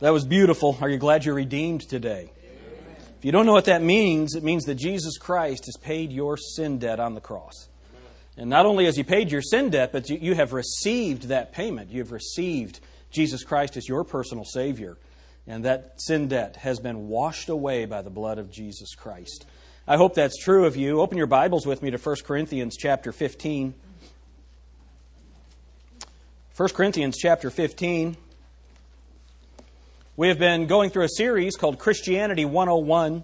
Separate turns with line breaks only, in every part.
That was beautiful. Are you glad you're redeemed today? If you don't know what that means, it means that Jesus Christ has paid your sin debt on the cross. And not only has He paid your sin debt, but you, you have received that payment. You have received Jesus Christ as your personal Savior. And that sin debt has been washed away by the blood of Jesus Christ. I hope that's true of you. Open your Bibles with me to 1 Corinthians chapter 15. 1 Corinthians chapter 15. We have been going through a series called Christianity 101.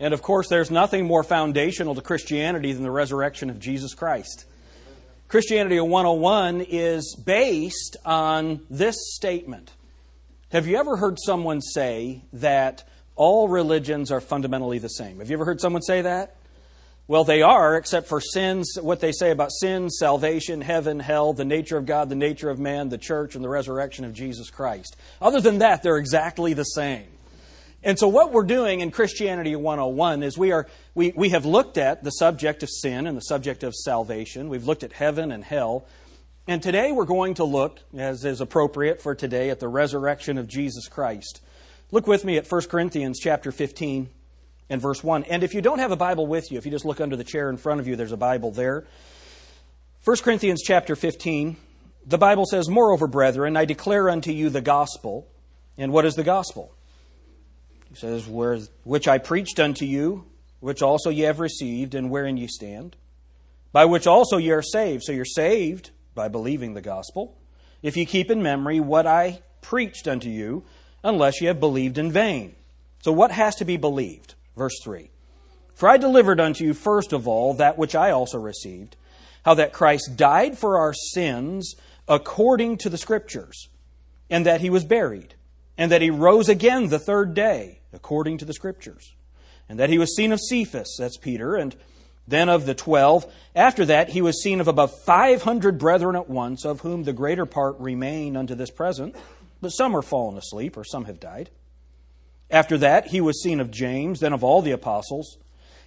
And of course, there's nothing more foundational to Christianity than the resurrection of Jesus Christ. Christianity 101 is based on this statement. Have you ever heard someone say that all religions are fundamentally the same? Have you ever heard someone say that? Well, they are, except for sins, what they say about sin, salvation, heaven, hell, the nature of God, the nature of man, the church, and the resurrection of Jesus Christ. Other than that, they're exactly the same. And so, what we're doing in Christianity 101 is we, are, we, we have looked at the subject of sin and the subject of salvation. We've looked at heaven and hell. And today we're going to look, as is appropriate for today, at the resurrection of Jesus Christ. Look with me at 1 Corinthians chapter 15 and verse 1. And if you don't have a Bible with you, if you just look under the chair in front of you, there's a Bible there. 1 Corinthians chapter 15, the Bible says, Moreover, brethren, I declare unto you the gospel. And what is the gospel? He says, Which I preached unto you, which also ye have received, and wherein ye stand, by which also ye are saved. So you're saved by believing the gospel. If ye keep in memory what I preached unto you, unless ye have believed in vain. So what has to be believed? Verse 3 For I delivered unto you first of all that which I also received, how that Christ died for our sins according to the Scriptures, and that he was buried, and that he rose again the third day according to the Scriptures, and that he was seen of Cephas, that's Peter, and then of the twelve. After that, he was seen of above five hundred brethren at once, of whom the greater part remain unto this present, but some are fallen asleep, or some have died. After that, he was seen of James, then of all the apostles.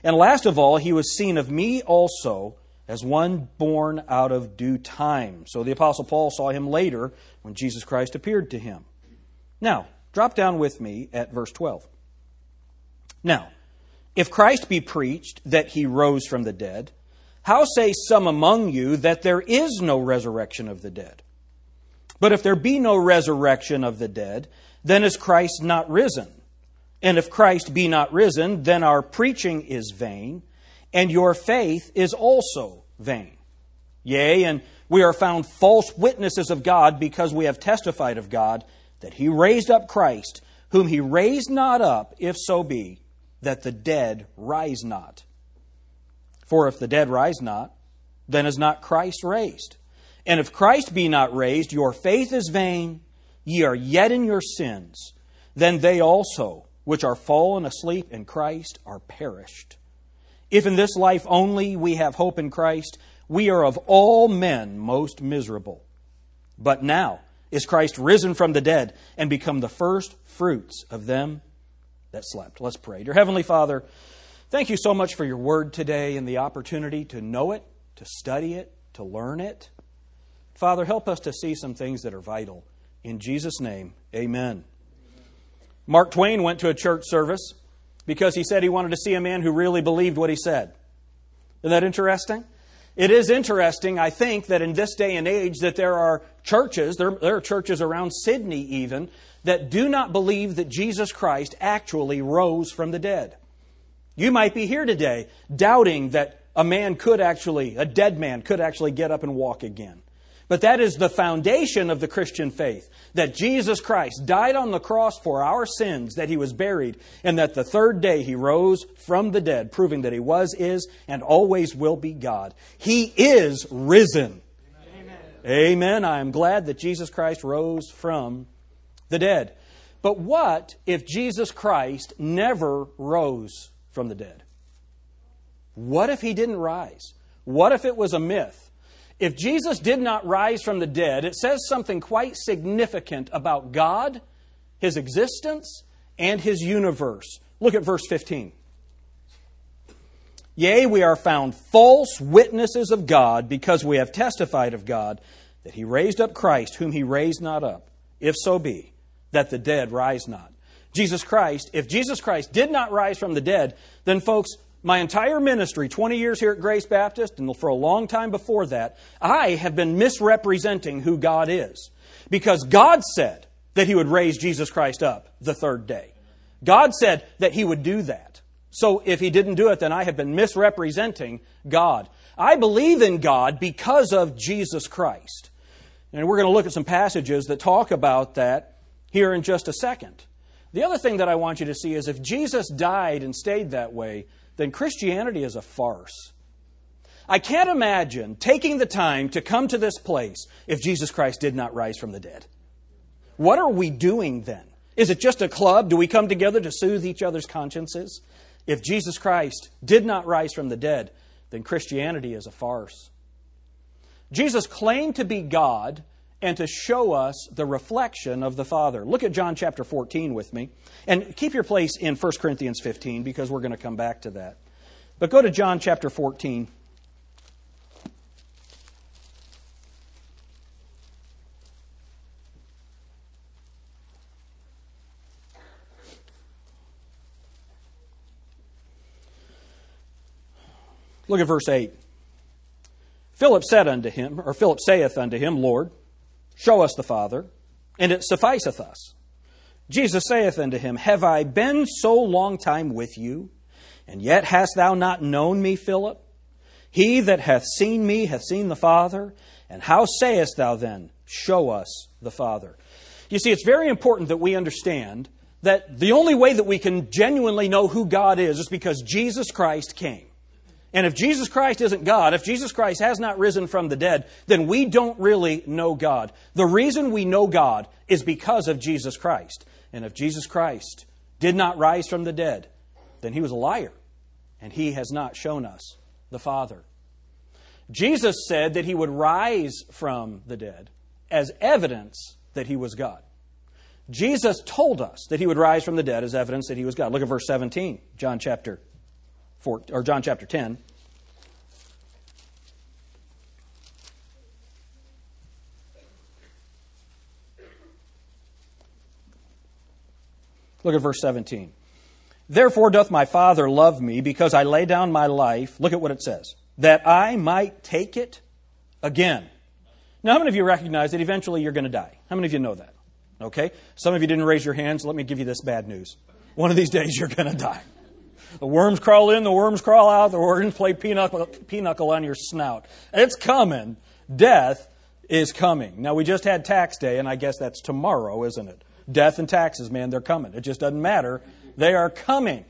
And last of all, he was seen of me also as one born out of due time. So the apostle Paul saw him later when Jesus Christ appeared to him. Now, drop down with me at verse 12. Now, if Christ be preached that he rose from the dead, how say some among you that there is no resurrection of the dead? But if there be no resurrection of the dead, then is Christ not risen? And if Christ be not risen, then our preaching is vain, and your faith is also vain. Yea, and we are found false witnesses of God because we have testified of God that he raised up Christ, whom he raised not up, if so be that the dead rise not. For if the dead rise not, then is not Christ raised. And if Christ be not raised, your faith is vain, ye are yet in your sins, then they also which are fallen asleep in Christ are perished. If in this life only we have hope in Christ, we are of all men most miserable. But now is Christ risen from the dead and become the first fruits of them that slept. Let's pray. Dear Heavenly Father, thank you so much for your word today and the opportunity to know it, to study it, to learn it. Father, help us to see some things that are vital. In Jesus' name, amen. Mark Twain went to a church service because he said he wanted to see a man who really believed what he said. Isn't that interesting? It is interesting, I think, that in this day and age that there are churches, there, there are churches around Sydney even, that do not believe that Jesus Christ actually rose from the dead. You might be here today doubting that a man could actually, a dead man could actually get up and walk again. But that is the foundation of the Christian faith that Jesus Christ died on the cross for our sins, that he was buried, and that the third day he rose from the dead, proving that he was, is, and always will be God. He is risen. Amen. Amen. I am glad that Jesus Christ rose from the dead. But what if Jesus Christ never rose from the dead? What if he didn't rise? What if it was a myth? If Jesus did not rise from the dead, it says something quite significant about God, his existence, and his universe. Look at verse 15. Yea, we are found false witnesses of God because we have testified of God that he raised up Christ, whom he raised not up, if so be that the dead rise not. Jesus Christ, if Jesus Christ did not rise from the dead, then folks, my entire ministry, 20 years here at Grace Baptist, and for a long time before that, I have been misrepresenting who God is. Because God said that He would raise Jesus Christ up the third day. God said that He would do that. So if He didn't do it, then I have been misrepresenting God. I believe in God because of Jesus Christ. And we're going to look at some passages that talk about that here in just a second. The other thing that I want you to see is if Jesus died and stayed that way, then Christianity is a farce. I can't imagine taking the time to come to this place if Jesus Christ did not rise from the dead. What are we doing then? Is it just a club? Do we come together to soothe each other's consciences? If Jesus Christ did not rise from the dead, then Christianity is a farce. Jesus claimed to be God and to show us the reflection of the Father. Look at John chapter 14 with me. And keep your place in 1 Corinthians 15 because we're going to come back to that. But go to John chapter 14. Look at verse 8. Philip said unto him, or Philip saith unto him, Lord, Show us the Father, and it sufficeth us. Jesus saith unto him, Have I been so long time with you, and yet hast thou not known me, Philip? He that hath seen me hath seen the Father. And how sayest thou then, Show us the Father? You see, it's very important that we understand that the only way that we can genuinely know who God is is because Jesus Christ came. And if Jesus Christ isn't God, if Jesus Christ has not risen from the dead, then we don't really know God. The reason we know God is because of Jesus Christ. And if Jesus Christ did not rise from the dead, then he was a liar. And he has not shown us the Father. Jesus said that he would rise from the dead as evidence that he was God. Jesus told us that he would rise from the dead as evidence that he was God. Look at verse 17, John chapter 4, or John chapter 10. Look at verse 17. Therefore doth my Father love me, because I lay down my life. Look at what it says. That I might take it again. Now, how many of you recognize that eventually you're going to die? How many of you know that? Okay? Some of you didn't raise your hands. Let me give you this bad news. One of these days you're going to die. The worms crawl in, the worms crawl out, the worms play pinochle, on your snout. It's coming. Death is coming. Now, we just had tax day, and I guess that's tomorrow, isn't it? Death and taxes, man, they're coming. It just doesn't matter. They are coming.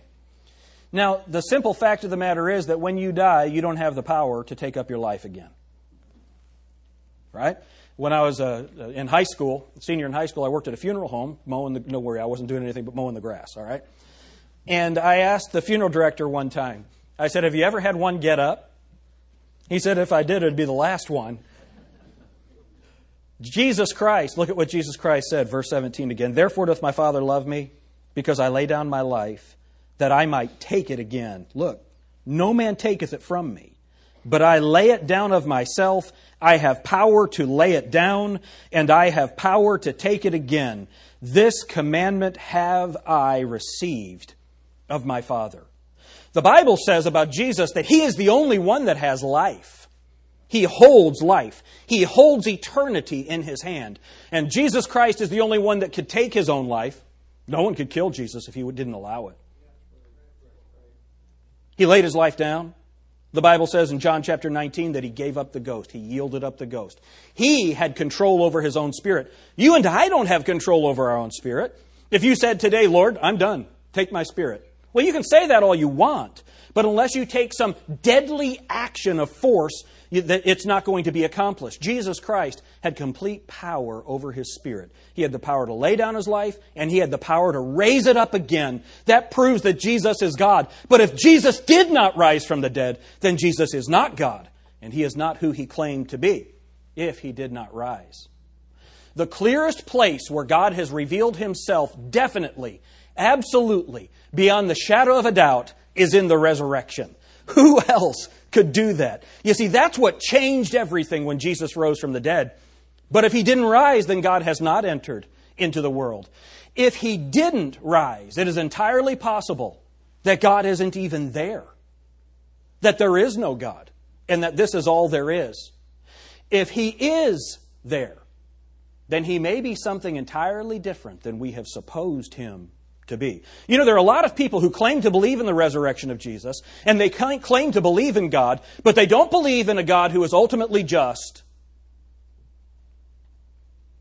Now, the simple fact of the matter is that when you die, you don't have the power to take up your life again. Right? When I was uh, in high school, senior in high school, I worked at a funeral home, mowing the, no worry, I wasn't doing anything but mowing the grass, all right? And I asked the funeral director one time, I said, Have you ever had one get up? He said, If I did, it'd be the last one. Jesus Christ, look at what Jesus Christ said, verse 17 again. Therefore doth my Father love me, because I lay down my life, that I might take it again. Look, no man taketh it from me, but I lay it down of myself. I have power to lay it down, and I have power to take it again. This commandment have I received of my Father. The Bible says about Jesus that He is the only one that has life. He holds life. He holds eternity in his hand. And Jesus Christ is the only one that could take his own life. No one could kill Jesus if he didn't allow it. He laid his life down. The Bible says in John chapter 19 that he gave up the ghost. He yielded up the ghost. He had control over his own spirit. You and I don't have control over our own spirit. If you said today, Lord, I'm done, take my spirit. Well, you can say that all you want, but unless you take some deadly action of force, it's not going to be accomplished. Jesus Christ had complete power over his spirit. He had the power to lay down his life, and he had the power to raise it up again. That proves that Jesus is God. But if Jesus did not rise from the dead, then Jesus is not God, and he is not who he claimed to be if he did not rise. The clearest place where God has revealed himself definitely, absolutely, beyond the shadow of a doubt, is in the resurrection. Who else could do that? You see, that's what changed everything when Jesus rose from the dead. But if he didn't rise, then God has not entered into the world. If he didn't rise, it is entirely possible that God isn't even there, that there is no God, and that this is all there is. If he is there, then he may be something entirely different than we have supposed him to be. You know, there are a lot of people who claim to believe in the resurrection of Jesus, and they claim to believe in God, but they don't believe in a God who is ultimately just.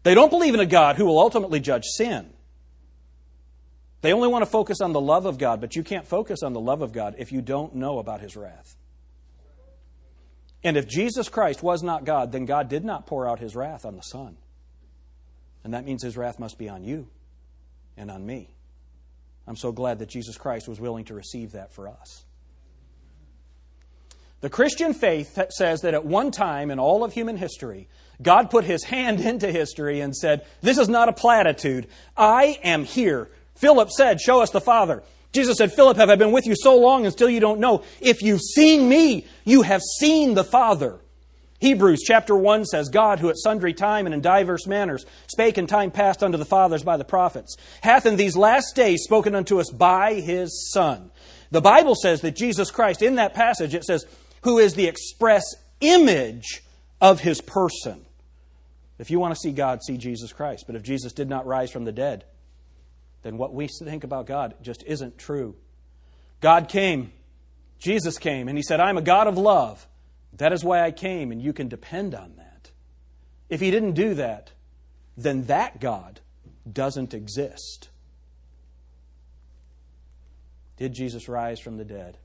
They don't believe in a God who will ultimately judge sin. They only want to focus on the love of God, but you can't focus on the love of God if you don't know about his wrath. And if Jesus Christ was not God, then God did not pour out his wrath on the Son. And that means his wrath must be on you and on me. I'm so glad that Jesus Christ was willing to receive that for us. The Christian faith says that at one time in all of human history, God put his hand into history and said, This is not a platitude. I am here. Philip said, Show us the Father. Jesus said, Philip, have I been with you so long and still you don't know? If you've seen me, you have seen the Father. Hebrews chapter 1 says, God, who at sundry time and in divers manners spake in time past unto the fathers by the prophets, hath in these last days spoken unto us by his Son. The Bible says that Jesus Christ, in that passage, it says, who is the express image of his person. If you want to see God, see Jesus Christ. But if Jesus did not rise from the dead, then what we think about God just isn't true. God came, Jesus came, and he said, I'm a God of love. That is why I came, and you can depend on that. If he didn't do that, then that God doesn't exist. Did Jesus rise from the dead?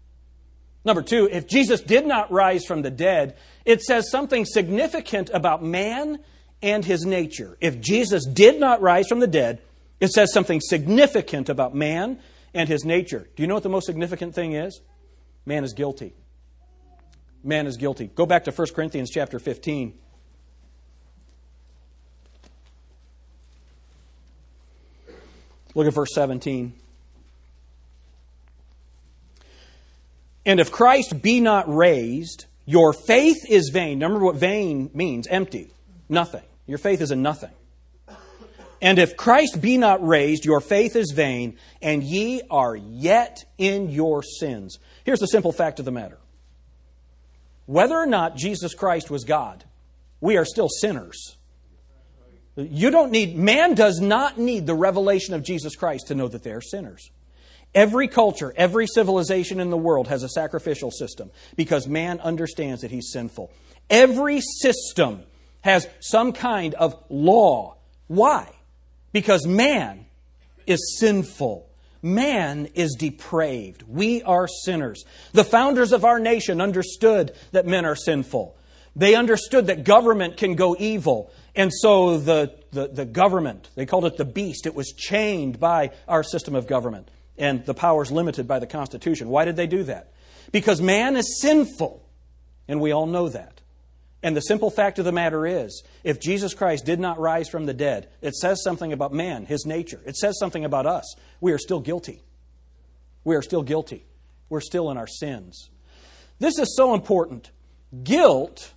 Number two, if Jesus did not rise from the dead, it says something significant about man and his nature. If Jesus did not rise from the dead, it says something significant about man and his nature. Do you know what the most significant thing is? Man is guilty man is guilty. Go back to 1 Corinthians chapter 15. Look at verse 17. And if Christ be not raised, your faith is vain. Remember what vain means empty, nothing. Your faith is in nothing. And if Christ be not raised, your faith is vain, and ye are yet in your sins. Here's the simple fact of the matter whether or not Jesus Christ was God, we are still sinners. You don't need, man does not need the revelation of Jesus Christ to know that they are sinners. Every culture, every civilization in the world has a sacrificial system because man understands that he's sinful. Every system has some kind of law. Why? Because man is sinful. Man is depraved. We are sinners. The founders of our nation understood that men are sinful. They understood that government can go evil. And so the, the, the, government, they called it the beast, it was chained by our system of government and the powers limited by the Constitution. Why did they do that? Because man is sinful, and we all know that. And the simple fact of the matter is, if Jesus Christ did not rise from the dead, it says something about man, his nature. It says something about us. We are still guilty. We are still guilty. We're still in our sins. This is so important. Guilt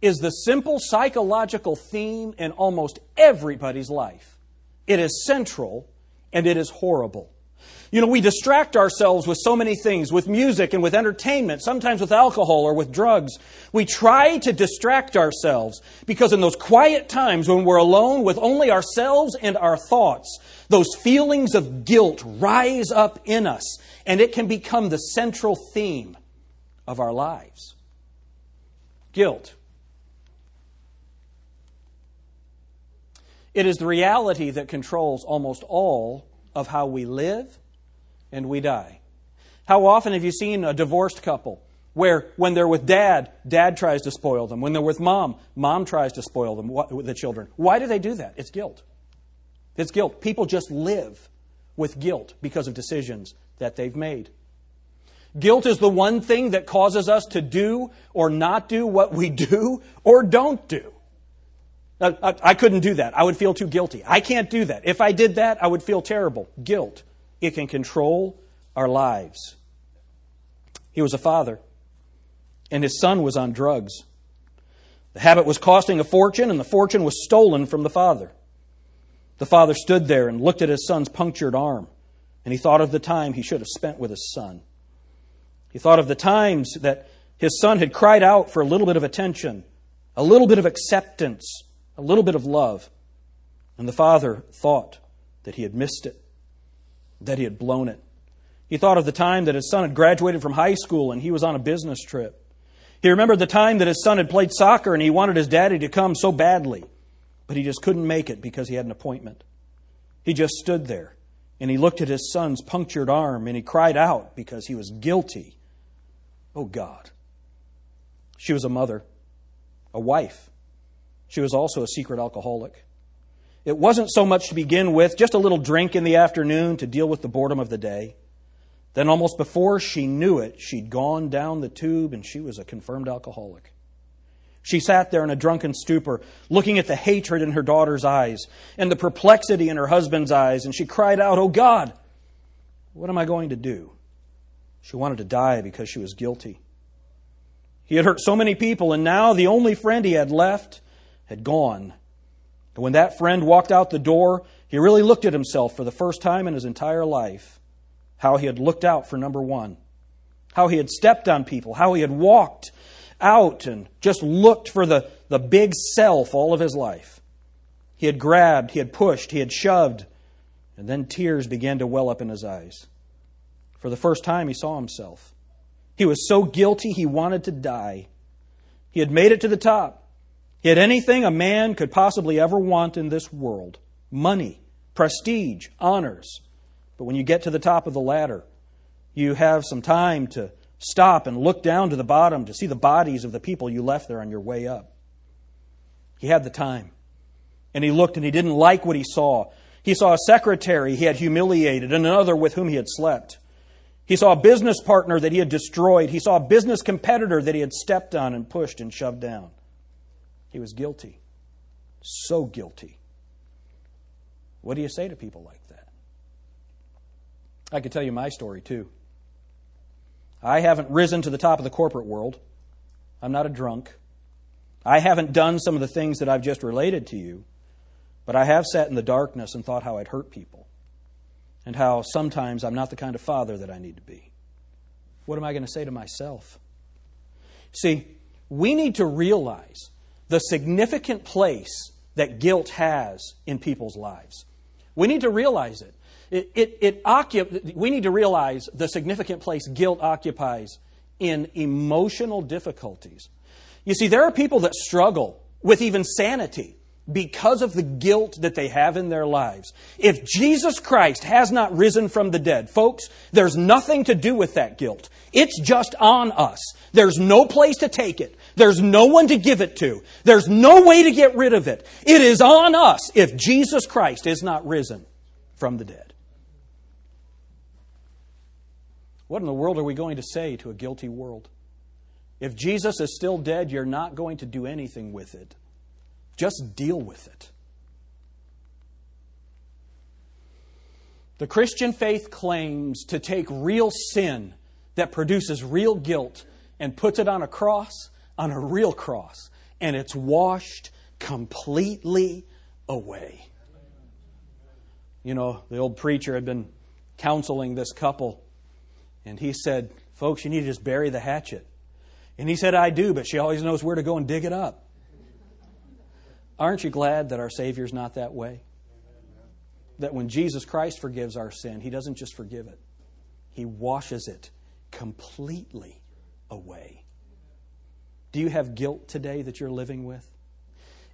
is the simple psychological theme in almost everybody's life. It is central and it is horrible. You know, we distract ourselves with so many things, with music and with entertainment, sometimes with alcohol or with drugs. We try to distract ourselves because in those quiet times when we're alone with only ourselves and our thoughts, those feelings of guilt rise up in us and it can become the central theme of our lives. Guilt. It is the reality that controls almost all of how we live and we die. How often have you seen a divorced couple where when they're with dad, dad tries to spoil them? When they're with mom, mom tries to spoil them, the children. Why do they do that? It's guilt. It's guilt. People just live with guilt because of decisions that they've made. Guilt is the one thing that causes us to do or not do what we do or don't do. I, couldn't do that. I would feel too guilty. I can't do that. If I did that, I would feel terrible. Guilt. It can control our lives. He was a father, and his son was on drugs. The habit was costing a fortune, and the fortune was stolen from the father. The father stood there and looked at his son's punctured arm, and he thought of the time he should have spent with his son. He thought of the times that his son had cried out for a little bit of attention, a little bit of acceptance, a little bit of love. And the father thought that he had missed it, that he had blown it. He thought of the time that his son had graduated from high school and he was on a business trip. He remembered the time that his son had played soccer and he wanted his daddy to come so badly, but he just couldn't make it because he had an appointment. He just stood there and he looked at his son's punctured arm and he cried out because he was guilty. Oh God. She was a mother, a wife. She was also a secret alcoholic. It wasn't so much to begin with, just a little drink in the afternoon to deal with the boredom of the day. Then, almost before she knew it, she'd gone down the tube and she was a confirmed alcoholic. She sat there in a drunken stupor, looking at the hatred in her daughter's eyes and the perplexity in her husband's eyes, and she cried out, Oh God, what am I going to do? She wanted to die because she was guilty. He had hurt so many people, and now the only friend he had left had gone. And when that friend walked out the door, he really looked at himself for the first time in his entire life. How he had looked out for number one. How he had stepped on people. How he had walked out and just looked for the, the big self all of his life. He had grabbed, he had pushed, he had shoved, and then tears began to well up in his eyes. For the first time, he saw himself. He was so guilty he wanted to die. He had made it to the top. He had anything a man could possibly ever want in this world money, prestige, honors. But when you get to the top of the ladder, you have some time to stop and look down to the bottom to see the bodies of the people you left there on your way up. He had the time. And he looked and he didn't like what he saw. He saw a secretary he had humiliated and another with whom he had slept. He saw a business partner that he had destroyed. He saw a business competitor that he had stepped on and pushed and shoved down. He was guilty. So guilty. What do you say to people like that? I could tell you my story too. I haven't risen to the top of the corporate world. I'm not a drunk. I haven't done some of the things that I've just related to you, but I have sat in the darkness and thought how I'd hurt people and how sometimes I'm not the kind of father that I need to be. What am I going to say to myself? See, we need to realize the significant place that guilt has in people's lives. We need to realize it. It, it, it occup- we need to realize the significant place guilt occupies in emotional difficulties. You see, there are people that struggle with even sanity because of the guilt that they have in their lives. If Jesus Christ has not risen from the dead, folks, there's nothing to do with that guilt. It's just on us. There's no place to take it. There's no one to give it to. There's no way to get rid of it. It is on us if Jesus Christ is not risen from the dead. What in the world are we going to say to a guilty world? If Jesus is still dead, you're not going to do anything with it. Just deal with it. The Christian faith claims to take real sin that produces real guilt and puts it on a cross, on a real cross, and it's washed completely away. You know, the old preacher had been counseling this couple, and he said, Folks, you need to just bury the hatchet. And he said, I do, but she always knows where to go and dig it up. Aren't you glad that our Savior's not that way? That when Jesus Christ forgives our sin, He doesn't just forgive it, He washes it completely away. Do you have guilt today that you're living with?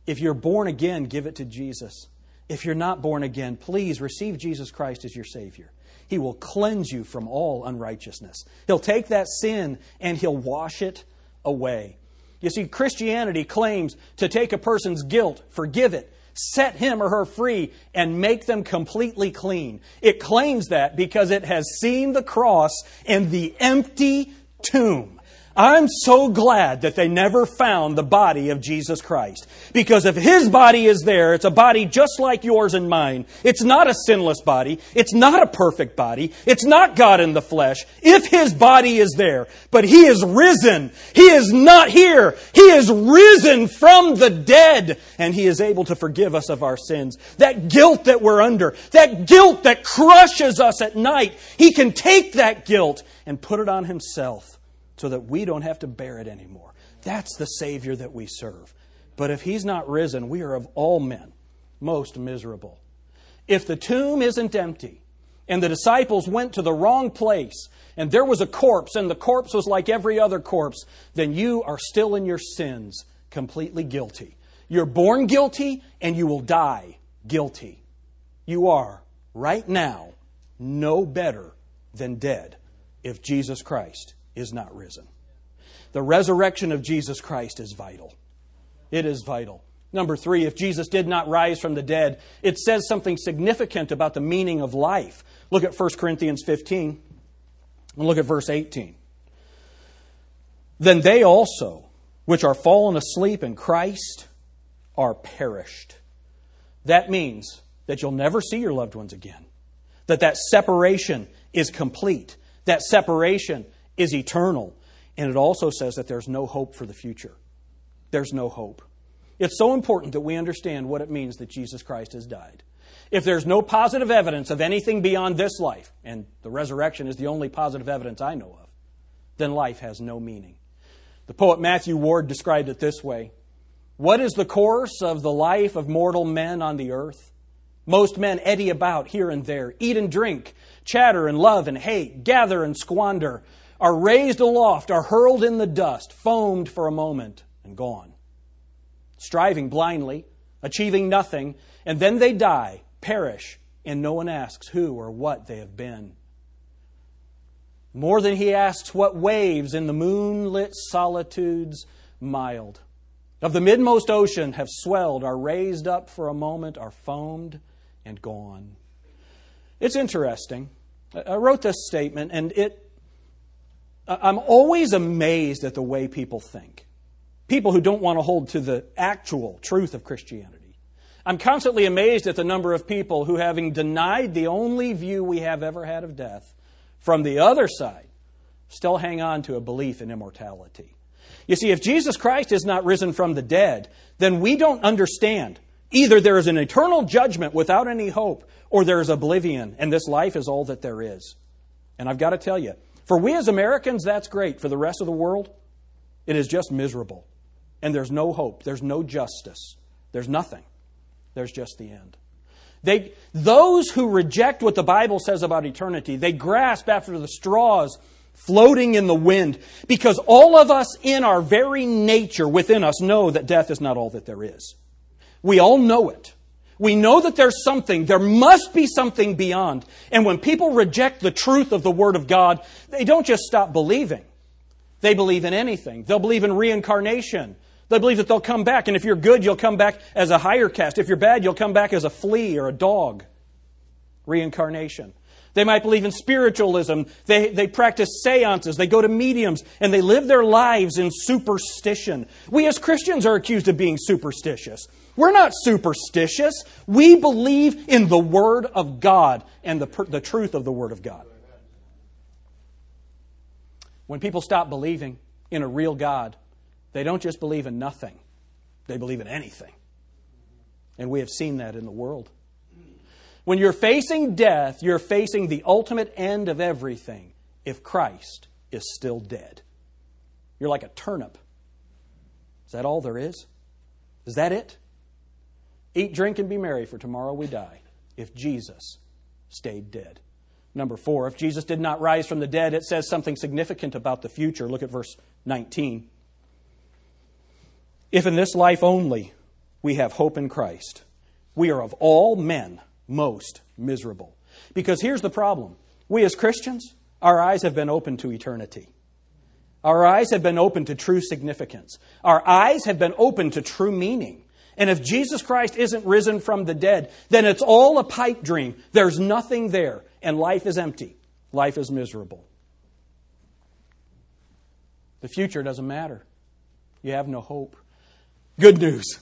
If you're born again, give it to Jesus. If you're not born again, please receive Jesus Christ as your Savior. He will cleanse you from all unrighteousness. He'll take that sin and He'll wash it away. You see, Christianity claims to take a person's guilt, forgive it, set him or her free, and make them completely clean. It claims that because it has seen the cross and the empty tomb. I'm so glad that they never found the body of Jesus Christ. Because if His body is there, it's a body just like yours and mine. It's not a sinless body. It's not a perfect body. It's not God in the flesh. If His body is there, but He is risen. He is not here. He is risen from the dead. And He is able to forgive us of our sins. That guilt that we're under, that guilt that crushes us at night, He can take that guilt and put it on Himself so that we don't have to bear it anymore. That's the Savior that we serve. But if He's not risen, we are of all men most miserable. If the tomb isn't empty, and the disciples went to the wrong place, and there was a corpse, and the corpse was like every other corpse, then you are still in your sins, completely guilty. You're born guilty, and you will die guilty. You are, right now, no better than dead if Jesus Christ is not risen. The resurrection of Jesus Christ is vital. It is vital. Number three, if Jesus did not rise from the dead, it says something significant about the meaning of life. Look at 1 Corinthians 15 and look at verse 18. Then they also, which are fallen asleep in Christ, are perished. That means that you'll never see your loved ones again. That that separation is complete. That separation is eternal. And it also says that there's no hope for the future. There's no hope. It's so important that we understand what it means that Jesus Christ has died. If there's no positive evidence of anything beyond this life, and the resurrection is the only positive evidence I know of, then life has no meaning. The poet Matthew Arnold described it this way What is the course of the life of mortal men on the earth? Most men eddy about here and there, eat and drink, chatter and love and hate, gather and squander, are raised aloft, are hurled in the dust, foamed for a moment, and gone. Striving blindly, achieving nothing, and then they die, perish, and no one asks who or what they have been. More than he asks what waves in the moonlit solitudes mild of the midmost ocean have swelled, are raised up for a moment, are foamed and gone. It's interesting. I wrote this statement, and it I'm always amazed at the way people think. People who don't want to hold to the actual truth of Christianity. I'm constantly amazed at the number of people who, having denied the only view we have ever had of death, from the other side, still hang on to a belief in immortality. You see, if Jesus Christ is not risen from the dead, then we don't understand. Either there is an eternal judgment without any hope, or there is oblivion, and this life is all that there is. And I've got to tell you, for we as Americans, that's great. For the rest of the world, it is just miserable. And there's no hope. There's no justice. There's nothing. There's just the end. They, those who reject what the Bible says about eternity, they grasp after the straws floating in the wind because all of us in our very nature within us know that death is not all that there is. We all know it. We know that there's something, there must be something beyond. And when people reject the truth of the Word of God, they don't just stop believing. They believe in anything. They'll believe in reincarnation. They believe that they'll come back, and if you're good, you'll come back as a higher caste. If you're bad, you'll come back as a flea or a dog. Reincarnation. They might believe in spiritualism. They, they practice seances. They go to mediums. And they live their lives in superstition. We as Christians are accused of being superstitious. We're not superstitious. We believe in the Word of God and the, the truth of the Word of God. When people stop believing in a real God, they don't just believe in nothing, they believe in anything. And we have seen that in the world. When you're facing death, you're facing the ultimate end of everything if Christ is still dead. You're like a turnip. Is that all there is? Is that it? Eat, drink, and be merry, for tomorrow we die, if Jesus stayed dead. Number four, if Jesus did not rise from the dead, it says something significant about the future. Look at verse 19. If in this life only we have hope in Christ, we are of all men most miserable. Because here's the problem we as Christians, our eyes have been open to eternity. Our eyes have been open to true significance. Our eyes have been open to true meaning. And if Jesus Christ isn't risen from the dead, then it's all a pipe dream. There's nothing there, and life is empty. Life is miserable. The future doesn't matter. You have no hope. Good news.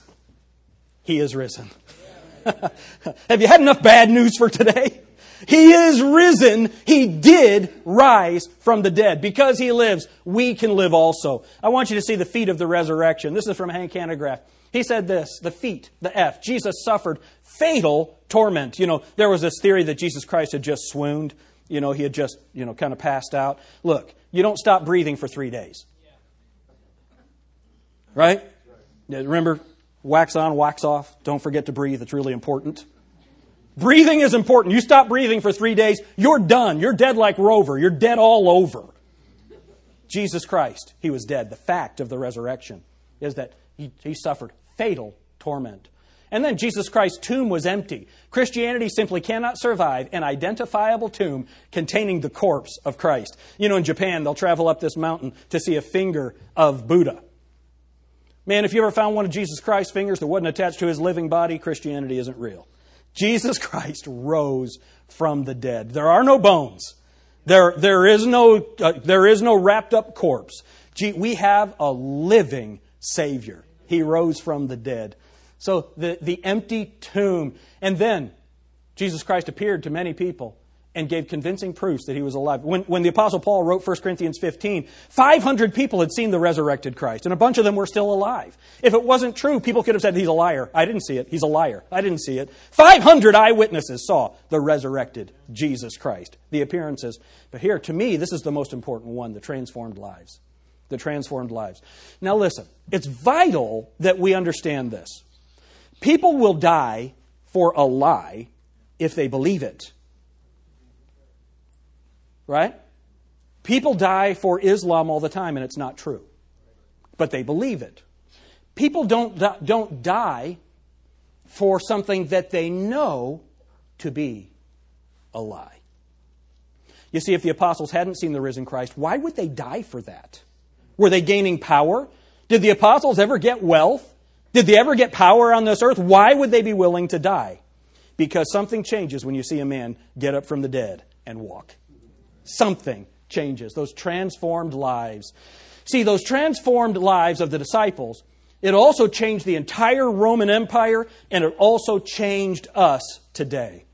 He is risen. have you had enough bad news for today? He is risen. He did rise from the dead. Because he lives, we can live also. I want you to see the feet of the resurrection. This is from Hank Hanegraaff. He said this the feet, the F. Jesus suffered fatal torment. You know, there was this theory that Jesus Christ had just swooned. You know, he had just, you know, kind of passed out. Look, you don't stop breathing for three days. Right? Remember, wax on, wax off. Don't forget to breathe. It's really important. Breathing is important. You stop breathing for three days, you're done. You're dead like Rover. You're dead all over. Jesus Christ, he was dead. The fact of the resurrection is that he, he suffered fatal torment. And then Jesus Christ's tomb was empty. Christianity simply cannot survive an identifiable tomb containing the corpse of Christ. You know, in Japan, they'll travel up this mountain to see a finger of Buddha. Man, if you ever found one of Jesus Christ's fingers that wasn't attached to his living body, Christianity isn't real. Jesus Christ rose from the dead. There are no bones. There, there, is, no, uh, there is no wrapped up corpse. Gee, we have a living Savior. He rose from the dead. So the, the empty tomb. And then Jesus Christ appeared to many people and gave convincing proofs that he was alive. When, when the Apostle Paul wrote 1 Corinthians 15, 500 people had seen the resurrected Christ, and a bunch of them were still alive. If it wasn't true, people could have said, He's a liar. I didn't see it. He's a liar. I didn't see it. 500 eyewitnesses saw the resurrected Jesus Christ, the appearances. But here, to me, this is the most important one the transformed lives. The transformed lives. Now, listen, it's vital that we understand this. People will die for a lie if they believe it. Right? People die for Islam all the time, and it's not true. But they believe it. People don't, don't die for something that they know to be a lie. You see, if the apostles hadn't seen the risen Christ, why would they die for that? Were they gaining power? Did the apostles ever get wealth? Did they ever get power on this earth? Why would they be willing to die? Because something changes when you see a man get up from the dead and walk something changes, those transformed lives. See, those transformed lives of the disciples, it also changed the entire Roman Empire, and it also changed us today.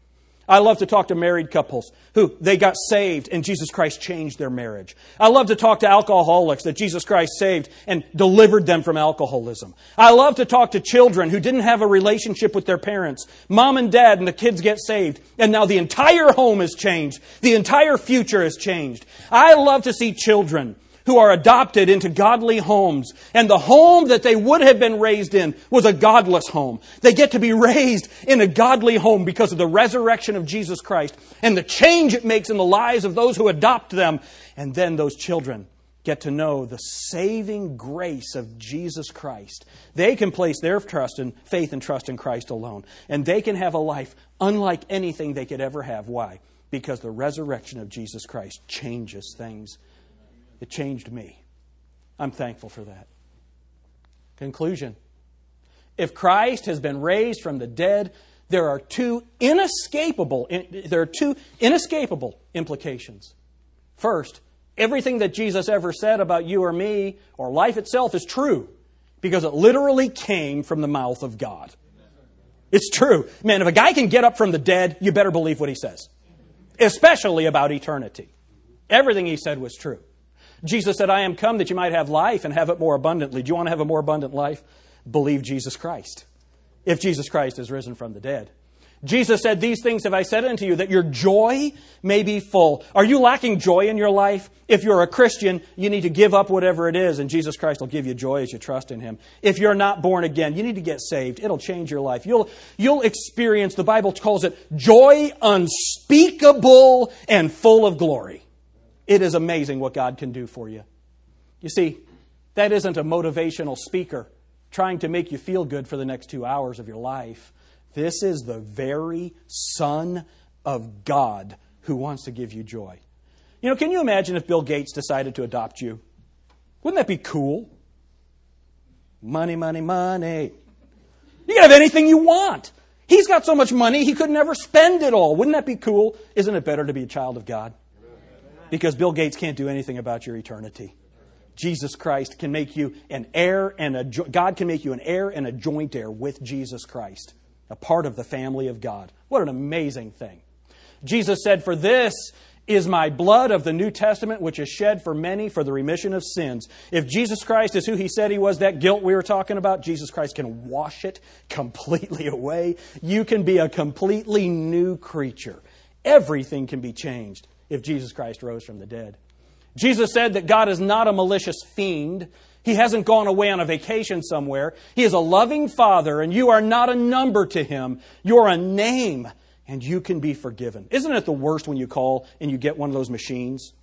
I love to talk to married couples who they got saved and Jesus Christ changed their marriage. I love to talk to alcoholics that Jesus Christ saved and delivered them from alcoholism. I love to talk to children who didn't have a relationship with their parents. Mom and dad and the kids get saved and now the entire home is changed. The entire future is changed. I love to see children who are adopted into godly homes. And the home that they would have been raised in was a godless home. They get to be raised in a godly home because of the resurrection of Jesus Christ and the change it makes in the lives of those who adopt them. And then those children get to know the saving grace of Jesus Christ. They can place their trust and faith and trust in Christ alone. And they can have a life unlike anything they could ever have. Why? Because the resurrection of Jesus Christ changes things. It changed me. I'm thankful for that. Conclusion If Christ has been raised from the dead, there are two inescapable there are two inescapable implications. First, everything that Jesus ever said about you or me or life itself is true because it literally came from the mouth of God. It's true. Man, if a guy can get up from the dead, you better believe what he says, especially about eternity. Everything he said was true. Jesus said, I am come that you might have life and have it more abundantly. Do you want to have a more abundant life? Believe Jesus Christ. If Jesus Christ is risen from the dead. Jesus said, These things have I said unto you, that your joy may be full. Are you lacking joy in your life? If you're a Christian, you need to give up whatever it is, and Jesus Christ will give you joy as you trust in Him. If you're not born again, you need to get saved. It'll change your life. You'll, you'll experience, the Bible calls it, joy unspeakable and full of glory. It is amazing what God can do for you. You see, that isn't a motivational speaker trying to make you feel good for the next two hours of your life. This is the very Son of God who wants to give you joy. You know, can you imagine if Bill Gates decided to adopt you? Wouldn't that be cool? Money, money, money. You can have anything you want. He's got so much money, he could never spend it all. Wouldn't that be cool? Isn't it better to be a child of God? Because Bill Gates can't do anything about your eternity. Jesus Christ can make you an heir and a God can make you an heir and a joint heir with Jesus Christ, a part of the family of God. What an amazing thing. Jesus said, "For this is my blood of the New Testament, which is shed for many for the remission of sins. If Jesus Christ is who he said he was, that guilt we were talking about, Jesus Christ can wash it completely away. You can be a completely new creature. Everything can be changed if Jesus Christ rose from the dead. Jesus said that God is not a malicious fiend. He hasn't gone away on a vacation somewhere. He is a loving Father, and you are not a number to Him. You're a name and you can be forgiven. Isn't it the worst when you call and you get one of those machines?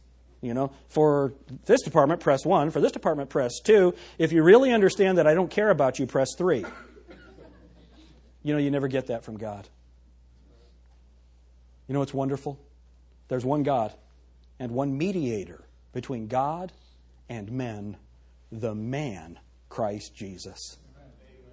You know, for this department, press one. For this department, press two. If you really understand that I don't care about you, press three. You know, you never get that from God. You know what's wonderful? There's one God and one mediator between God and men, the man, Christ Jesus.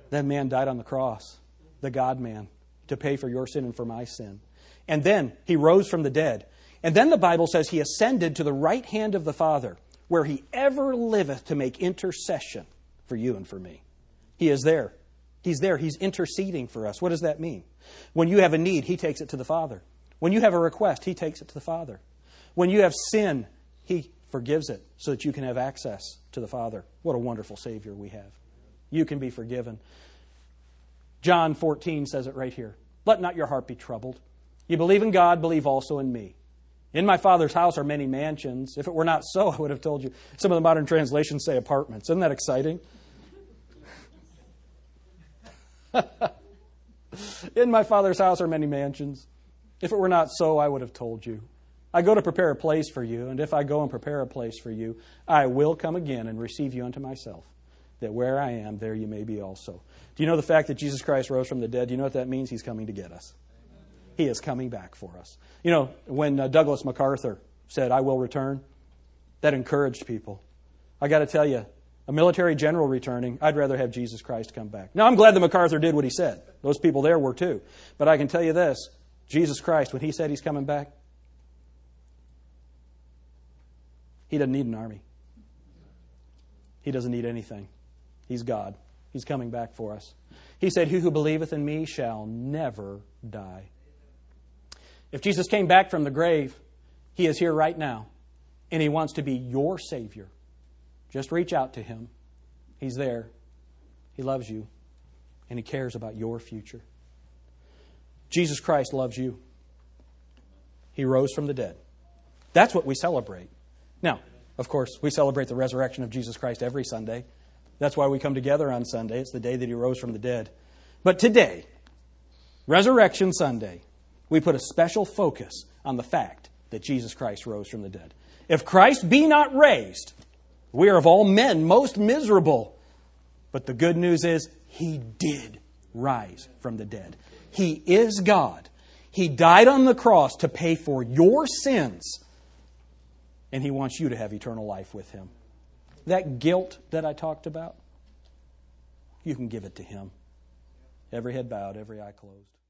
That man died on the cross, the God man to pay for your sin and for my sin. And then he rose from the dead. And then the Bible says he ascended to the right hand of the Father, where he ever liveth to make intercession for you and for me. He is there. He's there. He's interceding for us. What does that mean? When you have a need, he takes it to the Father. When you have a request, he takes it to the Father. When you have sin, he forgives it so that you can have access to the Father. What a wonderful Savior we have. You can be forgiven. John 14 says it right here. Let not your heart be troubled. You believe in God, believe also in me. In my Father's house are many mansions. If it were not so, I would have told you. Some of the modern translations say apartments. Isn't that exciting? In my Father's house are many mansions. If it were not so, I would have told you. I go to prepare a place for you, and if I go and prepare a place for you, I will come again and receive you unto myself, that where I am, there you may be also. Do you know the fact that Jesus Christ rose from the dead? Do you know what that means? He's coming to get us. He is coming back for us. You know, when uh, Douglas MacArthur said, I will return, that encouraged people. I got to tell you, a military general returning, I'd rather have Jesus Christ come back. Now, I'm glad that MacArthur did what he said. Those people there were too. But I can tell you this Jesus Christ, when he said he's coming back, he doesn't need an army, he doesn't need anything. He's God. He's coming back for us. He said, He who believeth in me shall never die. If Jesus came back from the grave, He is here right now, and He wants to be your Savior. Just reach out to Him. He's there. He loves you, and He cares about your future. Jesus Christ loves you. He rose from the dead. That's what we celebrate. Now, of course, we celebrate the resurrection of Jesus Christ every Sunday. That's why we come together on Sunday. It's the day that he rose from the dead. But today, Resurrection Sunday, we put a special focus on the fact that Jesus Christ rose from the dead. If Christ be not raised, we are of all men most miserable. But the good news is, he did rise from the dead. He is God. He died on the cross to pay for your sins, and he wants you to have eternal life with him. That guilt that I talked about, you can give it to Him. Every head bowed, every eye closed.